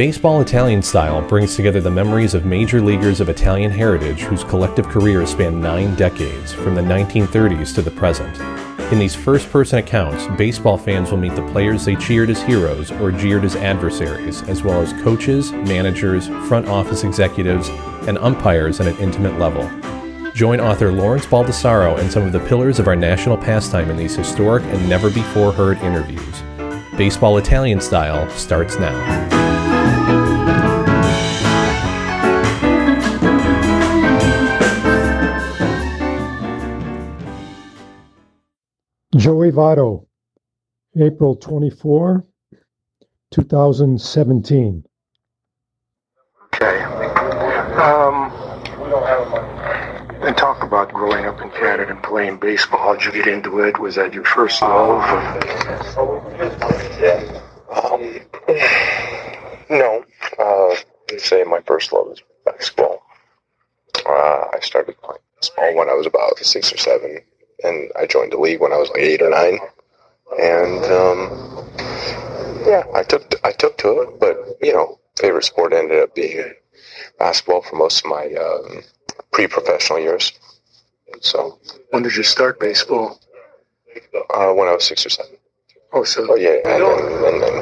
Baseball Italian Style brings together the memories of major leaguers of Italian heritage whose collective careers span nine decades, from the 1930s to the present. In these first person accounts, baseball fans will meet the players they cheered as heroes or jeered as adversaries, as well as coaches, managers, front office executives, and umpires at an intimate level. Join author Lawrence Baldassaro and some of the pillars of our national pastime in these historic and never before heard interviews. Baseball Italian Style starts now. Joey Votto, April 24, 2017. Okay. Um, and talk about growing up in Canada and playing baseball. How'd you get into it? Was that your first love? Um, no. Uh, I'd say my first love is basketball. Uh, I started playing basketball when I was about six or seven, and I joined the league when I was like eight or nine. And um, yeah, I took I took to it, but you know, favorite sport ended up being basketball for most of my um, pre-professional years. So When did you start baseball? uh, when I was six or seven. Oh, so Oh yeah, and then, and then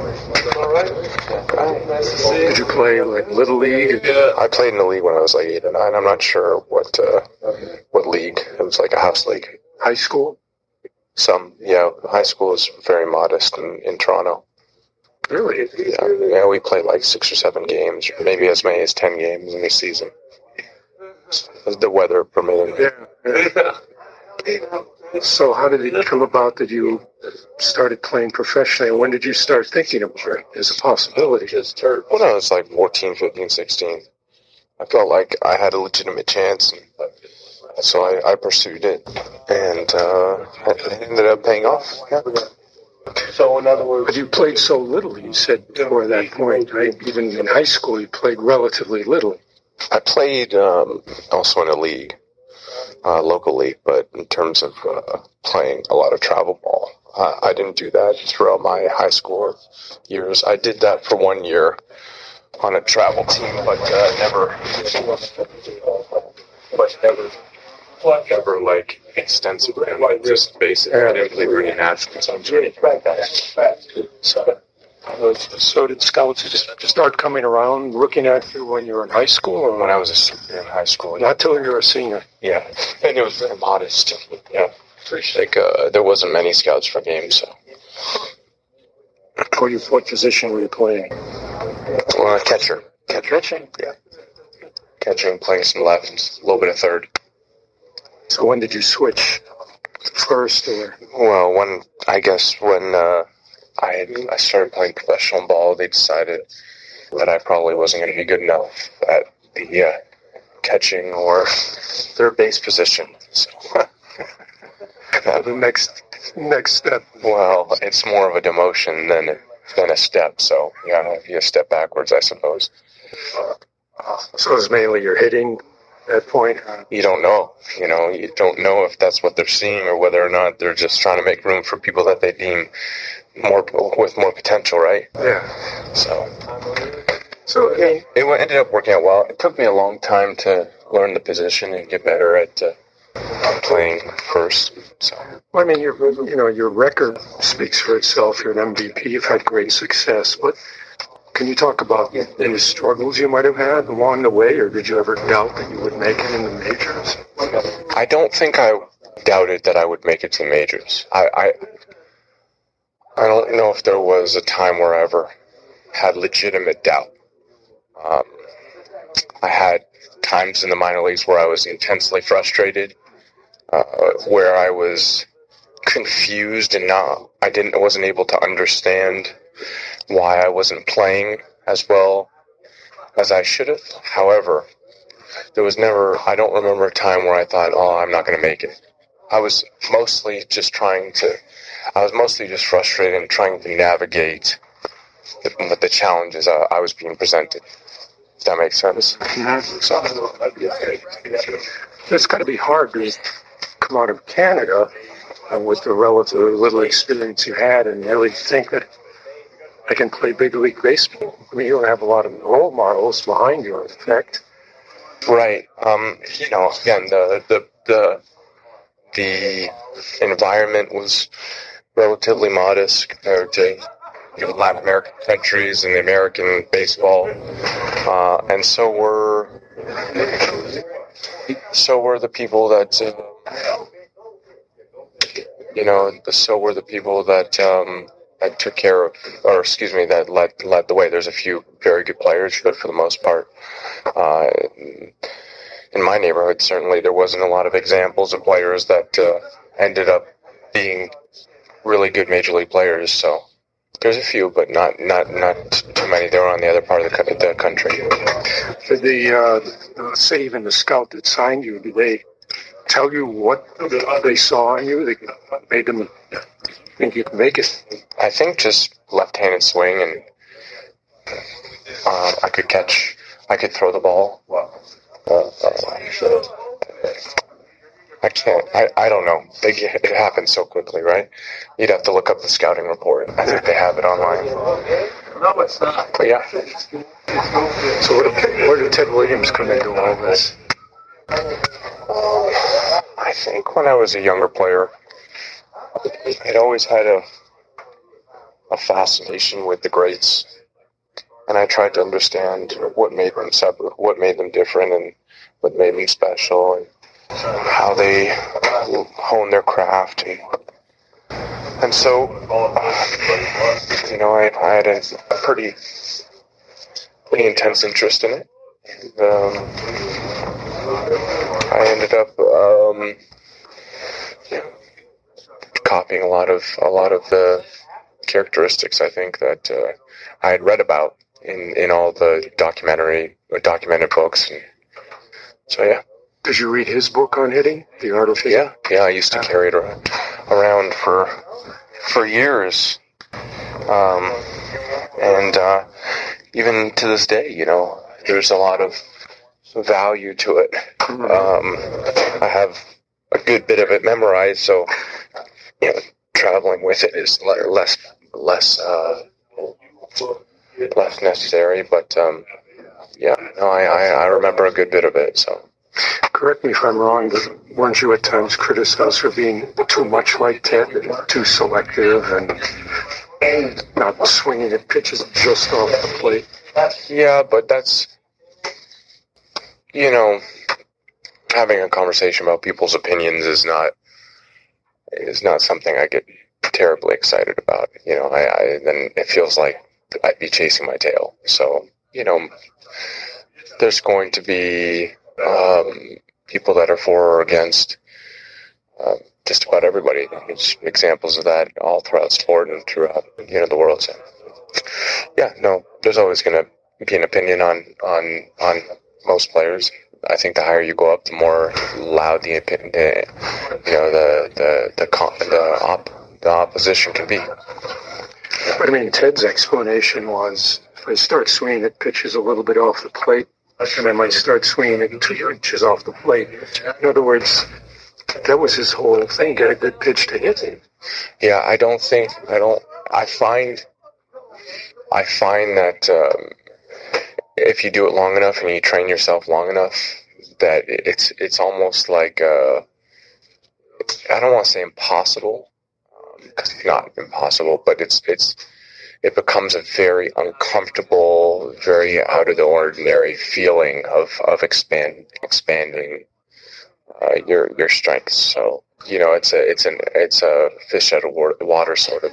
did you play like little league? I played in the league when I was like eight or nine. I'm not sure what uh, what league. It was like a house league. High school? Some, yeah. High school is very modest in, in Toronto. Really? Yeah, yeah, we play like six or seven games, or maybe as many as ten games in a season. The weather permitting. Yeah. So how did it come about that you started playing professionally? And when did you start thinking about it as a possibility? When I was like 14, 15, 16, I felt like I had a legitimate chance, and so I, I pursued it, and uh, it ended up paying off. Yeah. So in other words, but you played so little. You said before that point, right? Even in high school, you played relatively little. I played um, also in a league, uh, local league, but in terms of uh, playing a lot of travel ball, uh, I didn't do that throughout my high school years. I did that for one year on a travel team, but uh, never, but never, never like extensively, like just basic. I didn't play for any national teams or anything like that. So. So did scouts just start coming around, looking at you when you were in high school, or When I was a senior in high school, not till you were a senior? Yeah, and it was very modest. Yeah, like uh, there wasn't many scouts for games, so What, you, what position were you playing? uh, catcher, catcher, Pitching. yeah, catching, playing some left, a little bit of third. So when did you switch? First, or Well, when I guess when uh, I had, I started playing professional ball, they decided that I probably wasn't going to be good enough at the uh, catching or third base position. So, the next next step? well, it's more of a demotion than than a step. So, yeah, if you step backwards, I suppose. So it was mainly your hitting that point. huh? you don't know. You know, you don't know if that's what they're seeing or whether or not they're just trying to make room for people that they deem more with more potential, right? Yeah. So So mean, it ended up working out well. It took me a long time to learn the position and get better at uh, playing first. So I mean, your you know your record speaks for itself. You're an MVP. You've had great success, but can you talk about any struggles you might have had along the way, or did you ever doubt that you would make it in the majors? I don't think I doubted that I would make it to the majors. I, I I don't know if there was a time where I ever had legitimate doubt. Um, I had times in the minor leagues where I was intensely frustrated, uh, where I was confused and not I didn't I wasn't able to understand why I wasn't playing as well as I should have. However, there was never I don't remember a time where I thought, "Oh, I'm not going to make it." I was mostly just trying to I was mostly just frustrated and trying to navigate the, the challenges I, I was being presented. If that makes sense. So, It's got to be hard to come out of Canada with the relatively little experience you had and really think that I can play big league baseball. I mean, you don't have a lot of role models behind you, in effect. Right. Um, you know, again, the the the the environment was relatively modest compared to you know, Latin American countries and the American baseball, uh, and so were so were the people that uh, you know, so were the people that um, that took care of, or excuse me, that led led the way. There's a few very good players, but for the most part, uh, in my neighborhood, certainly there wasn't a lot of examples of players that uh, ended up being really good major league players. So there's a few, but not not not too many. They were on the other part of the, the country. Did the uh, say even the scout that signed you? Did they tell you what they saw in you that made them think you could make it? I think just left-handed swing, and uh, I could catch. I could throw the ball. Uh, I can't. I, I don't know. They it happens so quickly, right? You'd have to look up the scouting report. I think they have it online. No, it's not. But yeah. So where did, where did Ted Williams come into all this? I think when I was a younger player, I'd always had a a fascination with the greats, and I tried to understand what made them separate, what made them different, and what made them special, and how they hone their craft, and and so you know I, I had a, a pretty pretty intense interest in it. And, um, I ended up um, copying a lot of a lot of the characteristics I think that uh, I had read about in, in all the documentary documented books. And so yeah. Did you read his book on hitting, The Art of Hitting? Yeah, yeah. I used to carry it around, around for for years, um, and uh, even to this day, you know, there's a lot of value to it. Um, I have a good bit of it memorized, so you know, traveling with it is less less uh, less necessary. But um, yeah, no, I, I, I remember a good bit of it. So Correct me if I'm wrong, but weren't you at times criticized for being too much like Ted, too selective, and not swinging at pitches just off the plate? yeah, but that's you know, having a conversation about people's opinions is not is not something I get terribly excited about. You know, I, I then it feels like I'd be chasing my tail. So you know, there's going to be um, people that are for or against uh, just about everybody. There's examples of that all throughout sport and throughout you know the world. So, yeah, no, there's always going to be an opinion on on on most players. I think the higher you go up, the more loud the you know the the the the, op, the opposition can be. But I mean, Ted's explanation was if I start swinging at pitches a little bit off the plate, and I might start swinging it two inches off the plate. In other words, that was his whole thing: get a good pitch to hit. Him. Yeah, I don't think I don't. I find I find that um, if you do it long enough and you train yourself long enough, that it's it's almost like uh, I don't want to say impossible because um, it's not impossible, but it's it's it becomes a very uncomfortable, very out of the ordinary feeling of of expand expanding uh, your your strengths. So you know, it's a it's an it's a fish out of water sort of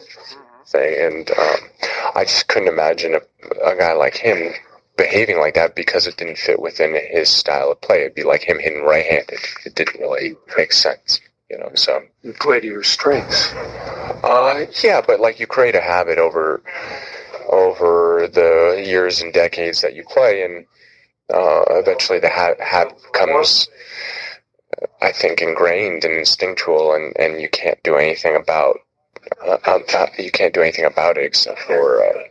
thing, and um, I just couldn't imagine a, a guy like him behaving like that because it didn't fit within his style of play. It'd be like him hitting right-handed. It didn't really make sense, you know. So you play to your strengths. Uh, yeah, but like you create a habit over over the years and decades that you play, and uh, eventually the ha- habit becomes, I think, ingrained and instinctual, and, and you can't do anything about uh, uh you can't do anything about it except for uh,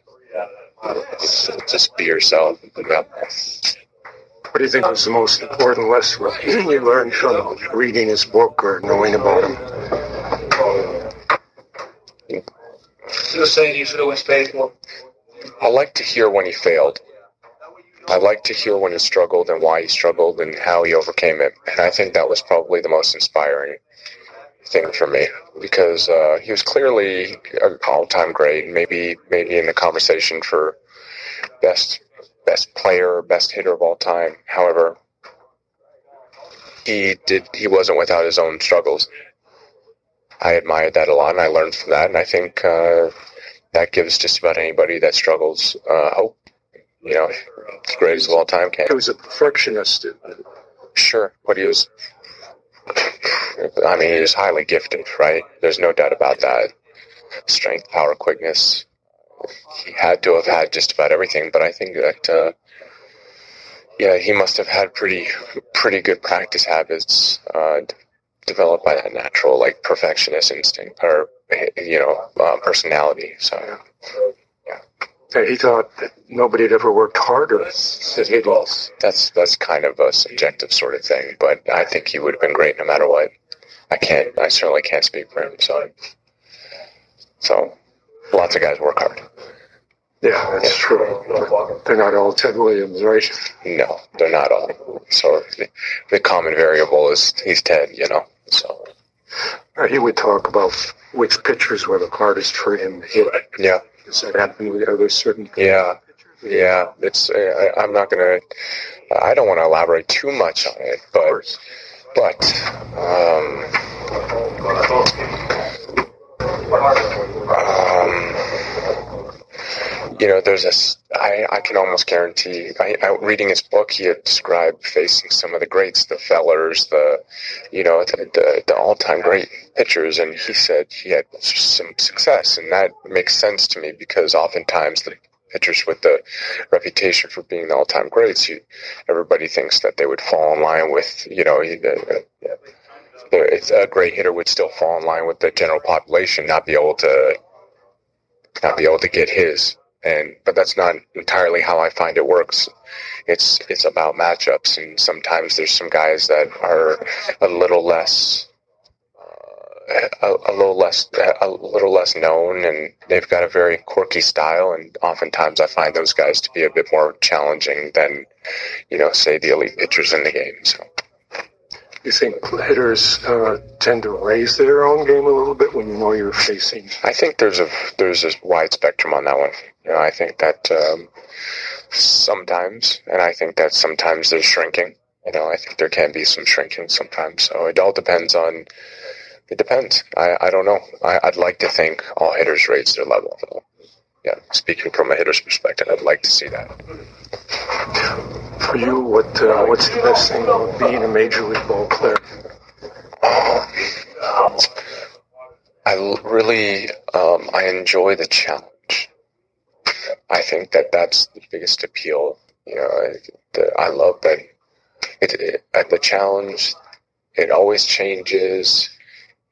just, just be yourself. What do you think was the most important lesson you learned from reading his book or knowing about him? He was saying you should always pay for. I like to hear when he failed. I like to hear when he struggled and why he struggled and how he overcame it. And I think that was probably the most inspiring thing for me because uh, he was clearly an all-time great. Maybe maybe in the conversation for best best player, best hitter of all time. However, he did he wasn't without his own struggles. I admired that a lot, and I learned from that. And I think uh, that gives just about anybody that struggles uh, hope. You know, greatest of all time can. He was a perfectionist. Sure, but he was. I mean, he was highly gifted, right? There's no doubt about that. Strength, power, quickness. He had to have had just about everything, but I think that, uh, yeah, he must have had pretty, pretty good practice habits uh, developed by that natural, like perfectionist instinct or you know, uh, personality. So, yeah. He thought that nobody had ever worked harder than he does. That's that's kind of a subjective sort of thing, but I think he would have been great no matter what. I can't. I certainly can't speak for him. So, so lots of guys work hard. Yeah, that's yeah. true. They're not all Ted Williams, right? No, they're not all. So the, the common variable is he's Ted, you know. So he would talk about which pitchers were the hardest for him to hit. Yeah. That happen with certain Yeah. Yeah. It's, uh, I, am not to, I don't want to elaborate too much on it, but, but, um, um, you know, there's a, I, I can almost guarantee, I, I, reading his book, he had described facing some of the greats, the Fellers, the, you know, the, the, the all-time great pitchers, and he said he had some success, and that makes sense to me because oftentimes the pitchers with the reputation for being the all-time greats, you, everybody thinks that they would fall in line with, you know, the, the, a great hitter would still fall in line with the general population, not be able to, not be able to get his and but that's not entirely how I find it works. It's it's about matchups, and sometimes there's some guys that are a little less. Uh, a, a, little less, a little less known, and they've got a very quirky style. And oftentimes, I find those guys to be a bit more challenging than, you know, say the elite pitchers in the game. So, you think hitters uh, tend to raise their own game a little bit when you know you're facing? I think there's a there's a wide spectrum on that one. You know, I think that um, sometimes, and I think that sometimes there's shrinking. You know, I think there can be some shrinking sometimes. So it all depends on. It depends. I, I don't know. I, I'd like to think all hitters raise their level. So, yeah, speaking from a hitter's perspective, I'd like to see that. For you, what uh, what's the best thing about being a major league ball player? I really um, I enjoy the challenge. I think that that's the biggest appeal. You know, the, I love that it, it, the challenge. It always changes.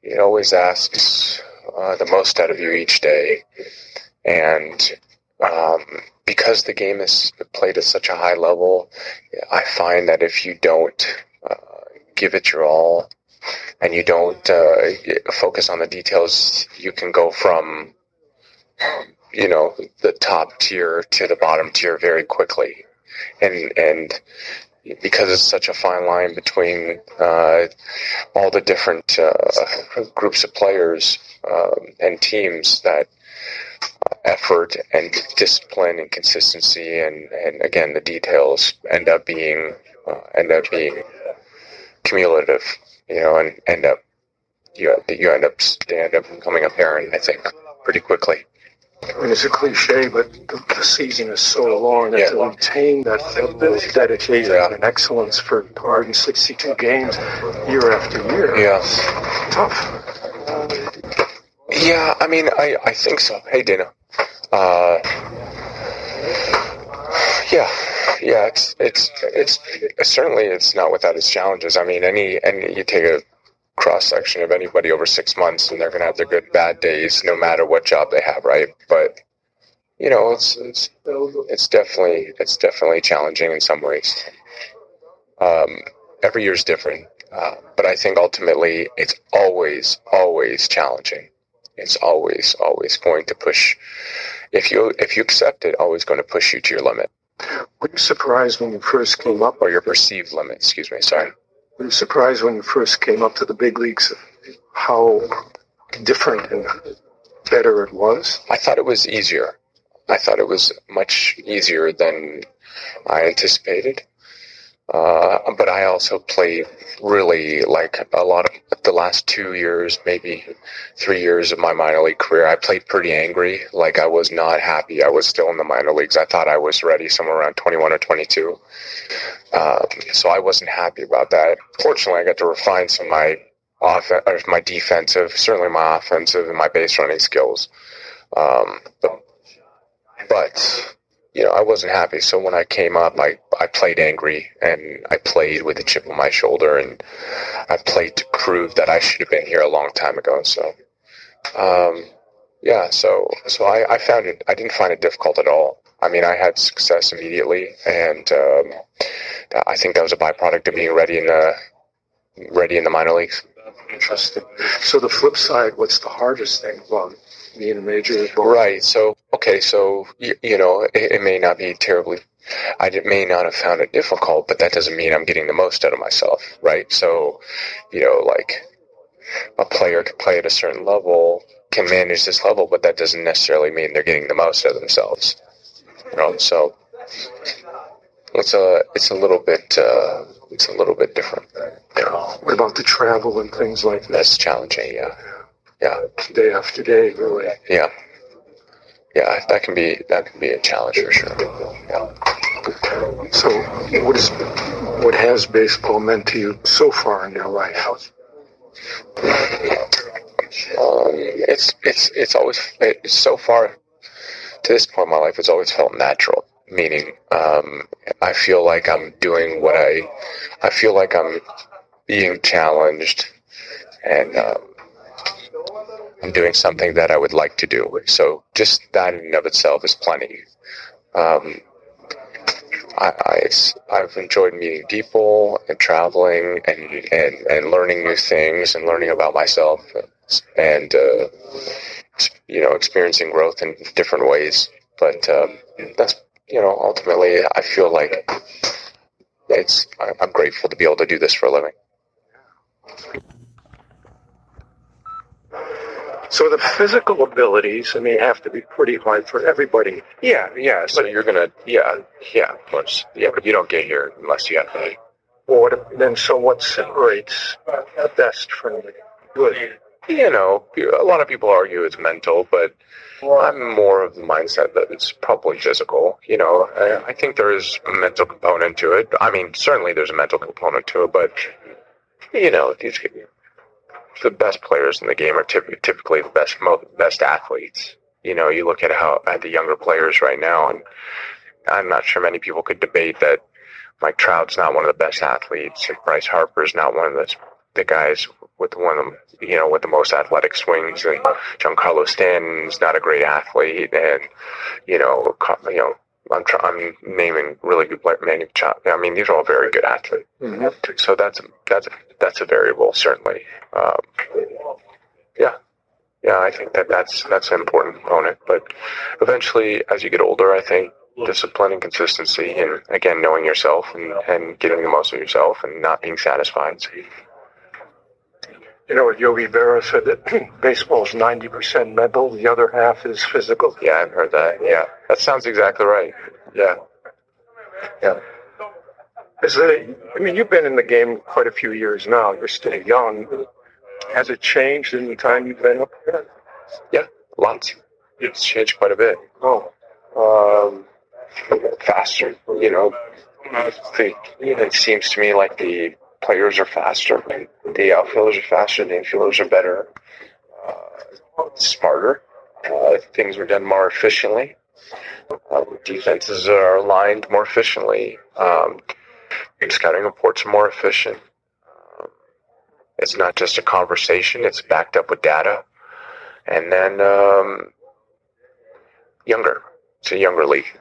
It always asks uh, the most out of you each day, and um, because the game is played at such a high level, I find that if you don't uh, give it your all and you don't uh, focus on the details, you can go from you know the top tier to the bottom tier very quickly, and and because it's such a fine line between uh, all the different uh, groups of players um, and teams that effort and discipline and consistency and, and again the details end up being uh, end up being cumulative you know and end up you you end up end up becoming apparent I think pretty quickly I mean, it's a cliche, but the, the season is so long that yeah. to retain that dedication yeah. and excellence for 162 games year after year, yeah, tough. Yeah, I mean, I, I think so. Hey, Dana. Uh, yeah, yeah. It's it's it's certainly it's not without its challenges. I mean, any and you take a cross section of anybody over six months, and they're going to have their good bad days, no matter what job they have, right? But you know, it's it's it's definitely it's definitely challenging in some ways. Um, every year is different, uh, but I think ultimately it's always always challenging. It's always always going to push if you if you accept it, always going to push you to your limit Were you surprised when you first came up? or your perceived limit. Excuse me. Sorry. Were you surprised when you first came up to the big leagues how different and better it was? I thought it was easier. I thought it was much easier than I anticipated. Uh, but I also played really like a lot of the last two years, maybe three years of my minor league career. I played pretty angry. Like I was not happy. I was still in the minor leagues. I thought I was ready somewhere around 21 or 22. Um, so I wasn't happy about that. Fortunately, I got to refine some of my off or my defensive, certainly my offensive and my base running skills. Um, but, but you know, I wasn't happy. So when I came up, I, I played angry and I played with a chip on my shoulder and I played to prove that I should have been here a long time ago. So, um, yeah, so, so I, I found it, I didn't find it difficult at all. I mean, I had success immediately and, um, I think that was a byproduct of being ready in the, ready in the minor leagues. Interesting. So the flip side, what's the hardest thing about being a major? Right. So, okay. So, you, you know, it, it may not be terribly, I may not have found it difficult, but that doesn't mean I'm getting the most out of myself. Right. So, you know, like a player can play at a certain level, can manage this level, but that doesn't necessarily mean they're getting the most out of themselves. You know, so it's a, it's a little bit, uh, it's a little bit different. You know, What about the travel and things like that? that's challenging. Yeah. Yeah. Day after day, really. Yeah. Yeah. That can be, that can be a challenge for sure. Yeah. So what is what has baseball meant to you so far in your life? Um, it's it's it's always it's so far to this point in my life. It's always felt natural. Meaning, um, I feel like I'm doing what I I feel like I'm being challenged, and um, I'm doing something that I would like to do. So just that in and of itself is plenty. Um, I, I, I've enjoyed meeting people and traveling and, and, and learning new things and learning about myself and, uh, you know, experiencing growth in different ways. But, um, that's, you know, ultimately I feel like it's, I'm grateful to be able to do this for a living. So the physical abilities, I mean, have to be pretty high for everybody. Yeah, yeah. So you're gonna, yeah, yeah, of course, yeah. But you don't get here unless you have the Or then, so what separates the best from the good? You know, a lot of people argue it's mental, but I'm more of the mindset that it's probably physical. You know, I, I think there is a mental component to it. I mean, certainly there's a mental component to it, but you know, these the best players in the game are typically, typically the best best athletes. You know, you look at how at the younger players right now, and I'm not sure many people could debate that Mike Trout's not one of the best athletes, and Bryce Harper's not one of the the guys with one of them, you know, with the most athletic swings, and Giancarlo Stanton's not a great athlete, and you know, you know, I'm try- I'm naming really good players. Manny. I mean, these are all very good athletes. So that's that's that's a variable certainly. Um, yeah, yeah, I think that that's that's an important component. But eventually, as you get older, I think discipline and consistency, and again, knowing yourself and, and getting the most of yourself, and not being satisfied. You know, what Yogi Berra said that baseball's 90% mental, the other half is physical. yeah, I've heard that. Yeah, that sounds exactly right. Yeah, yeah. Is it, I mean, you've been in the game quite a few years now. You're still young. Has it changed in the time you've been up here? Yeah, lots. It's changed quite a bit. Oh, Um, faster, you know. It seems to me like the players are faster. The outfielders are faster. The infielders are better, uh, smarter. Uh, things are done more efficiently. Uh, defenses are aligned more efficiently. Um, scouting reports are more efficient. Um, it's not just a conversation; it's backed up with data. And then um, younger. It's a younger league.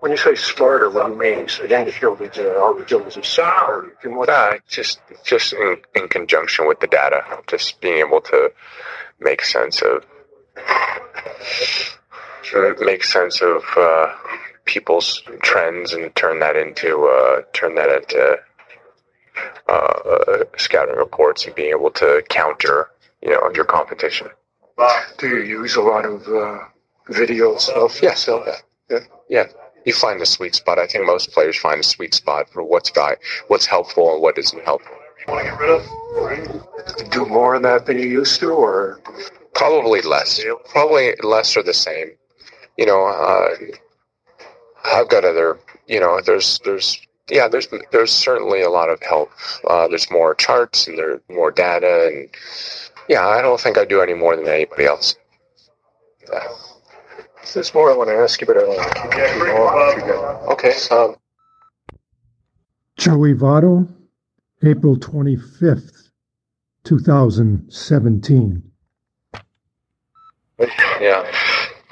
When you say smarter, what do you mean? So infielders are outfielders are smarter. You can what? Uh, just just in, in conjunction with the data, just being able to make sense of uh, make sense of uh, people's trends and turn that into uh, turn that into uh, scouting reports and being able to counter you know your competition. Do you use a lot of uh, video stuff? Yeah, so yeah, yeah, yeah. You find the sweet spot. I think most players find a sweet spot for what's guy, what's helpful and what isn't helpful. You want to get rid of? Do more of that than you used to, or Probably less. Probably less or the same. You know, uh, I've got other. You know, there's there's yeah, there's there's certainly a lot of help. Uh, there's more charts and there's more data, and yeah, I don't think I do any more than anybody else. Yeah. there's more I want to ask you, but I don't want to keep you too long. if Okay. Um, Joey Votto, April 25th, 2017. yeah.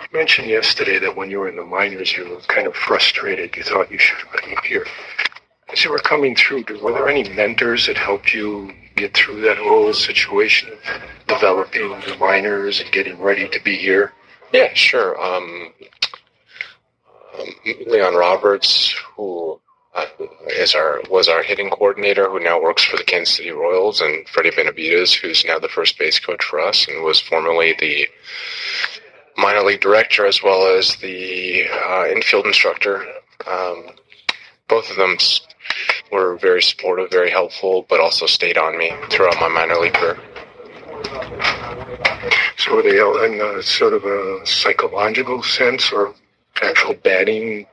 You mentioned yesterday that when you were in the minors, you were kind of frustrated. You thought you should have been here. As you were coming through, were there any mentors that helped you get through that whole situation of developing the minors and getting ready to be here? Yeah, sure. Um, um, Leon Roberts, who uh, is our was our hitting coordinator, who now works for the Kansas City Royals, and Freddie Benavides, who's now the first base coach for us, and was formerly the minor league director as well as the uh, infield instructor. Um, both of them were very supportive, very helpful, but also stayed on me throughout my minor league career. So were they all in a sort of a psychological sense or actual batting?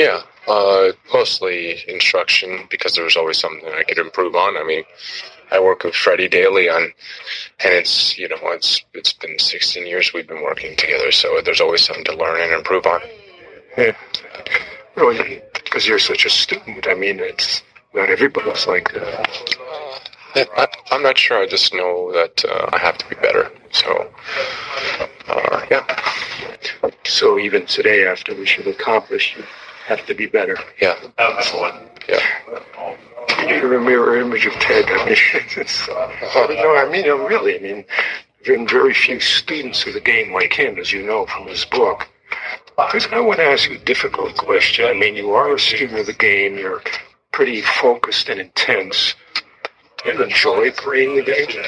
Yeah, uh, mostly instruction because there was always something I could improve on. I mean, I work with Freddie daily on, and it's you know it's it's been 16 years we've been working together, so there's always something to learn and improve on. Yeah. Really, because you're such a student. I mean, it's not everybody's like that. I, I, I'm not sure. I just know that uh, I have to be better. So, uh, yeah, So even today, after we should accomplish, you have to be better. yeah, Excellent. yeah. You're a mirror image of Ted. I mean, it's, uh, no, I mean, really, I mean, been very few students of the game like him, as you know from his book. Because I want to ask you a difficult question. I mean, you are a student of the game. You're pretty focused and intense. You enjoy playing the game?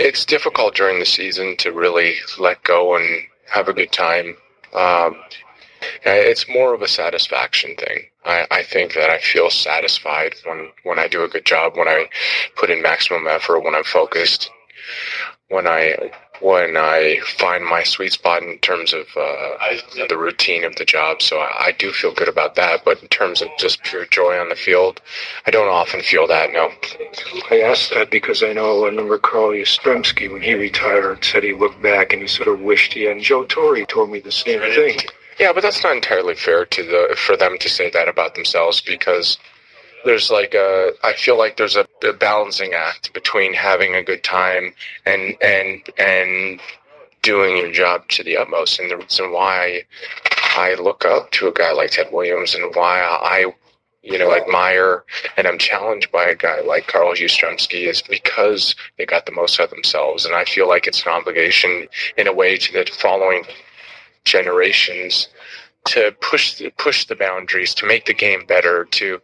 It's difficult during the season to really let go and have a good time. Um, it's more of a satisfaction thing. I, I think that I feel satisfied when, when I do a good job, when I put in maximum effort, when I'm focused, when I when I find my sweet spot in terms of uh, the routine of the job. So I, I do feel good about that. But in terms of just pure joy on the field, I don't often feel that. No. I asked that because I know I remember Carl Yastrzemski when he retired said he looked back and he sort of wished he had. And Joe Torre told me the same thing. Yeah, but that's not entirely fair to the for them to say that about themselves because there's like a I feel like there's a, a balancing act between having a good time and and and doing your job to the utmost. And the reason why I look up to a guy like Ted Williams and why I you know admire and I'm challenged by a guy like Carl Yastrzemski is because they got the most out of themselves. And I feel like it's an obligation in a way to the following generations to push push the boundaries to make the game better to,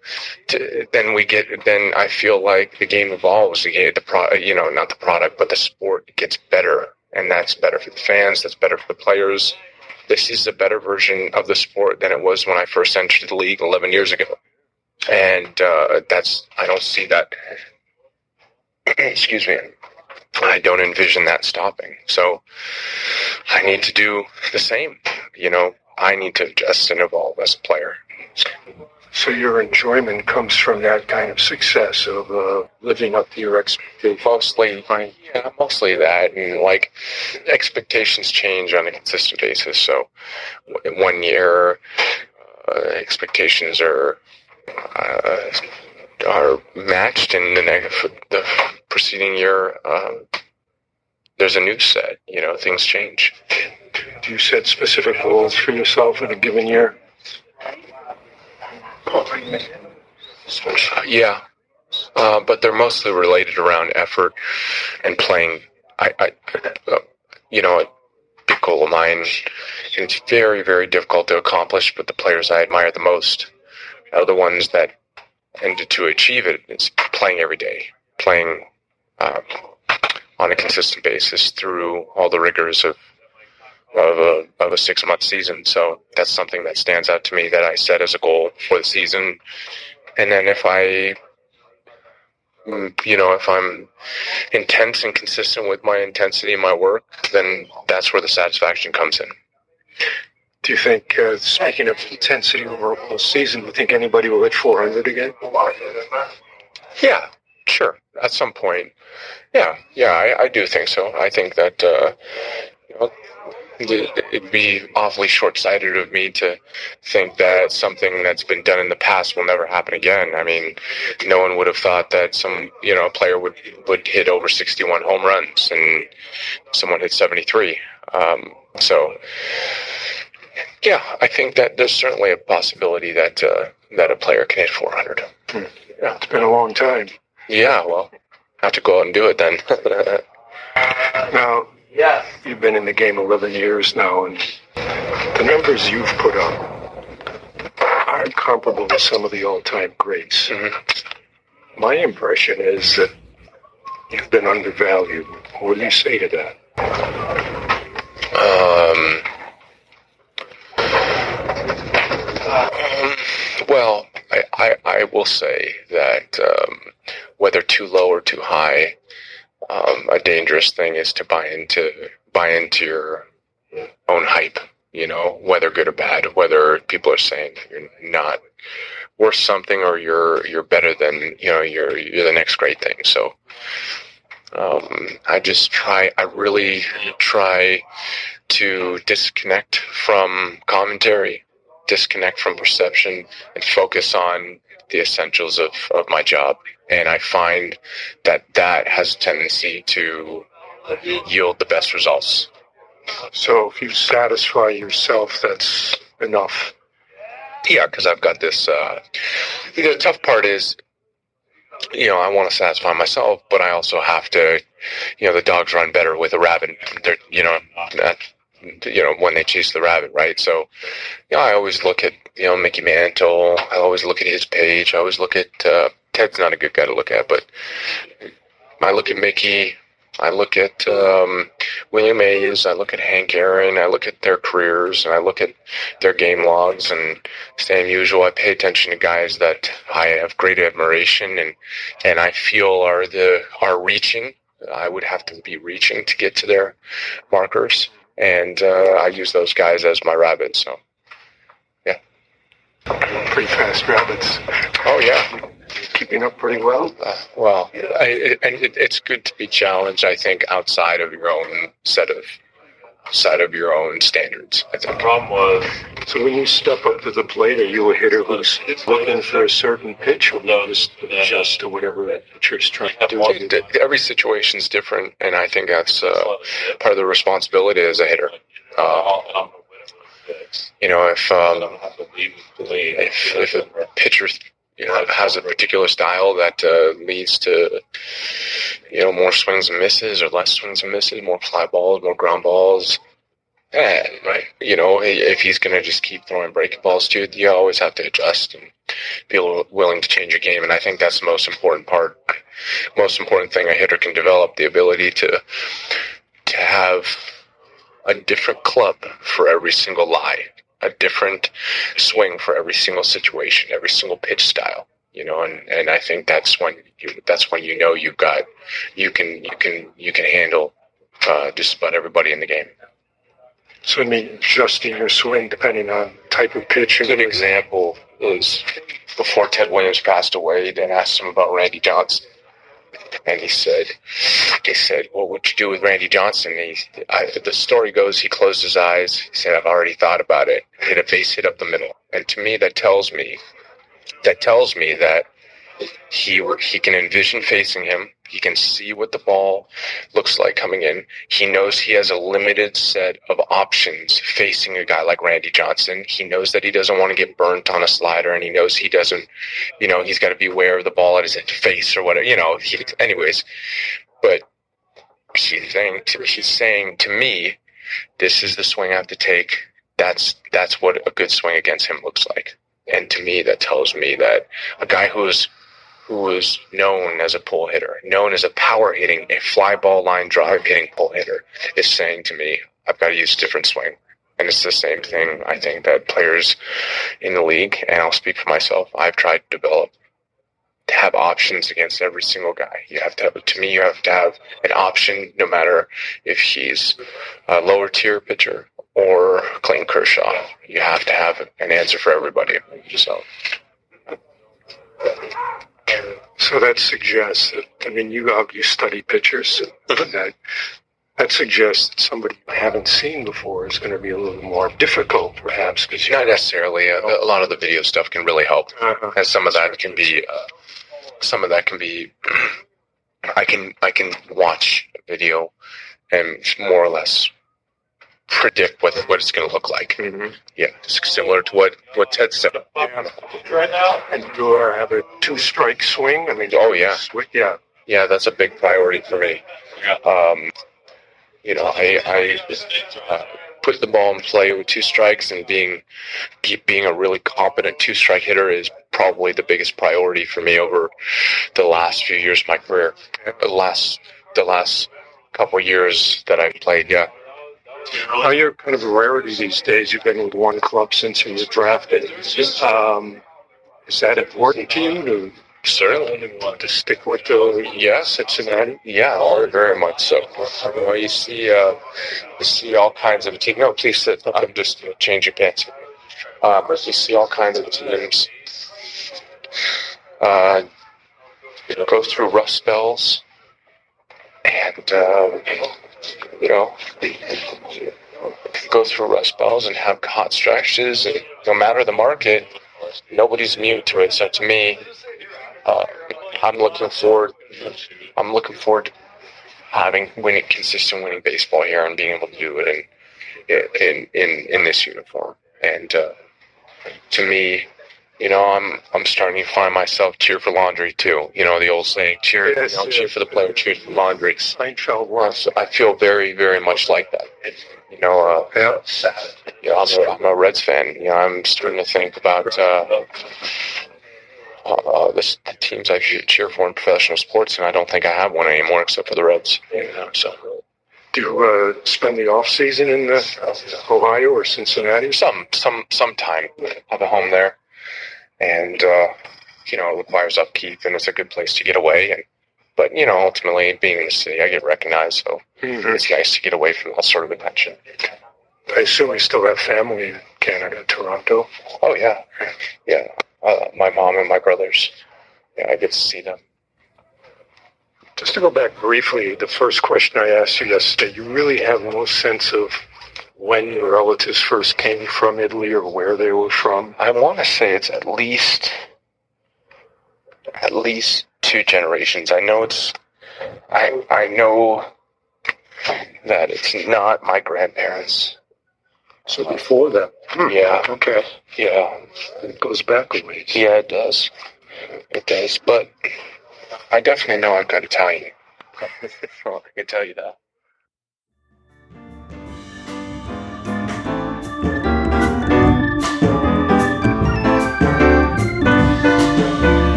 to then we get then I feel like the game evolves the the pro you know not the product but the sport gets better and that's better for the fans that's better for the players this is a better version of the sport than it was when I first entered the league 11 years ago and uh, that's I don't see that excuse me I don't envision that stopping. So I need to do the same. You know, I need to adjust and evolve as a player. So your enjoyment comes from that kind of success of uh, living up to your expectations. Mostly, yeah, mostly that, and like expectations change on a consistent basis. So one year, uh, expectations are uh, are matched, and the next the preceding year, um, there's a new set. You know, things change. Do you set specific goals for yourself in a given year? Yeah, uh, but they're mostly related around effort and playing. I, I uh, you know, a big goal of mine. It's very, very difficult to accomplish, but the players I admire the most are the ones that tended to achieve it. It's playing every day, playing uh, on a consistent basis through all the rigors of of a of a six month season. So that's something that stands out to me that I set as a goal for the season. And then if I you know, if I'm intense and consistent with my intensity in my work, then that's where the satisfaction comes in. Do you think, uh, speaking of intensity over a whole season, do you think anybody will hit 400 again? Yeah, sure. At some point. Yeah, yeah, I, I do think so. I think that, uh, you know, it'd be awfully short-sighted of me to think that something that's been done in the past will never happen again. I mean, no one would have thought that some you know a player would would hit over 61 home runs and someone hit 73. Um, so, yeah, I think that there's certainly a possibility that uh, that a player can hit 400. Hmm. Yeah, it's been a long time. Yeah, well, have to go out and do it then. now, Yes. You've been in the game 11 years now, and the numbers you've put up aren't comparable to some of the all-time greats. Mm-hmm. My impression is that you've been undervalued. What do you say to that? Um, um well, I, I, I, will say that um, whether too low or too high, um, a dangerous thing is to buy into buy into your own hype. You know, whether good or bad, whether people are saying you're not worth something or you're you're better than you know you're you're the next great thing. So um, I just try. I really try to disconnect from commentary, disconnect from perception, and focus on the essentials of, of my job. And I find that that has a tendency to yield the best results. So if you satisfy yourself, that's enough. Yeah, because I've got this. Uh, the tough part is, you know, I want to satisfy myself, but I also have to, you know, the dogs run better with a rabbit. They're, you know, that you know, when they chase the rabbit, right? So, you know, I always look at, you know, Mickey Mantle. I always look at his page. I always look at, uh, Ted's not a good guy to look at, but I look at Mickey. I look at um, Willie Mays I look at Hank Aaron. I look at their careers, and I look at their game logs. And same usual, I pay attention to guys that I have great admiration and and I feel are the are reaching. I would have to be reaching to get to their markers and uh, I use those guys as my rabbits. So, yeah, pretty fast rabbits. Oh yeah, keeping up pretty well. Uh, well, I, it, and it, it's good to be challenged. I think outside of your own set of side of your own standards. I think. The problem was. So when you step up to the plate, are you a hitter who's looking for a certain pitch, or you just adjust to whatever that pitcher's trying to do? Every situation is different, and I think that's uh, part of the responsibility as a hitter. Uh, you know, if um, if, if a pitcher you know, has a particular style that uh, leads to you know more swings and misses or less swings and misses, more fly balls, more ground balls. And right, you know, if he's going to just keep throwing breaking balls to you, you always have to adjust and be willing to change your game. And I think that's the most important part, most important thing a hitter can develop: the ability to to have a different club for every single lie a different swing for every single situation, every single pitch style. You know, and, and I think that's when you, that's when you know you've got you can you can you can handle uh, just about everybody in the game. So, I mean, adjusting your swing depending on type of pitch. A good example is before Ted Williams passed away. They asked him about Randy Johnson, and he said, "They said, well, what'd you do with Randy Johnson?" And he, I, the story goes, he closed his eyes. He said, "I've already thought about it." Hit a base hit up the middle, and to me, that tells me, that tells me that he he can envision facing him. He can see what the ball looks like coming in. He knows he has a limited set of options facing a guy like Randy Johnson. He knows that he doesn't want to get burnt on a slider, and he knows he doesn't. You know, he's got to be aware of the ball at his face or whatever. You know, he, anyways. But he's saying to, saying to me this is the swing I have to take. That's that's what a good swing against him looks like. And to me, that tells me that a guy who's who was known as a pull hitter, known as a power hitting, a fly ball line drive hitting pull hitter, is saying to me, I've got to use different swing. And it's the same thing I think that players in the league, and I'll speak for myself, I've tried to develop to have options against every single guy. You have to have, to me, you have to have an option no matter if he's a lower tier pitcher or Clayton Kershaw. You have to have an answer for everybody. So. So that suggests that, I mean, you you study pitchers, that that suggests that somebody you haven't seen before is going to be a little more difficult, perhaps, because Not necessarily. A, a lot of the video stuff can really help, uh and some of that can be, uh, some of that can be. I can I can watch a video and more or less predict what what it's going to look like. Mhm. Yeah, it's similar to what what Ted said. Right now, and do uh, have a two-strike swing. I mean, Oh, yeah. swi- yeah. Yeah, that's a big priority for me. Um, you know, I, I uh, put the ball in play with two strikes, and being being a really competent two strike hitter is probably the biggest priority for me over the last few years of my career. The last the last couple years that I've played, yeah. Now you're kind of a rarity these days. You've been with one club since you were drafted. Um, is that important to you to Certainly. to stick with the Yes. Cincinnati? Yeah, very- very much so. You, know, you see, uh, you see all kinds of teams. No, please sit. I'm just changing pants. Um, you see all kinds of teams uh, you know, go through rough spells, and um, you know, go through rough spells and have hot stretches. And no matter the market, nobody's immune to it. So to me, uh, I'm looking forward. I'm looking forward to having winning, consistent winning baseball here and being able to do it in in in, in this uniform. And uh, to me, you know, I'm I'm starting to find myself cheer for laundry too. You know, the old saying, cheer, Yes, you know, cheer for the player, cheer for the laundry. Seinfeld Well, was. so I feel very, very much like that. You know, uh, Yeah. you know, I'm a, I'm a Reds fan. You know, I'm starting to think about uh, uh, uh, the, the teams I cheer for in professional sports, and I don't think I have one anymore except for the Reds. You know, so Do you uh, spend the off season in uh, Ohio or Cincinnati? some some some time have a home there, and uh, you know, it requires upkeep, and it's a good place to get away. And but you know, ultimately, being in the city, I get recognized, so Mhm. it's nice to get away from that sort of attention. I assume you still have family in Canada, Toronto. Oh yeah, yeah. Uh, my mom and my brothers. Yeah, I get to see them. Just to go back briefly, the first question I asked you yesterday, you really have no sense of when your relatives first came from Italy or where they were from? I want to say it's at least at least two generations. I know it's I I know that it's not my grandparents. So before that. Hmm. Yeah. Okay. Yeah, It goes back a ways. yeah, it does. It does, but I definitely know I've got Italian. I can tell you that.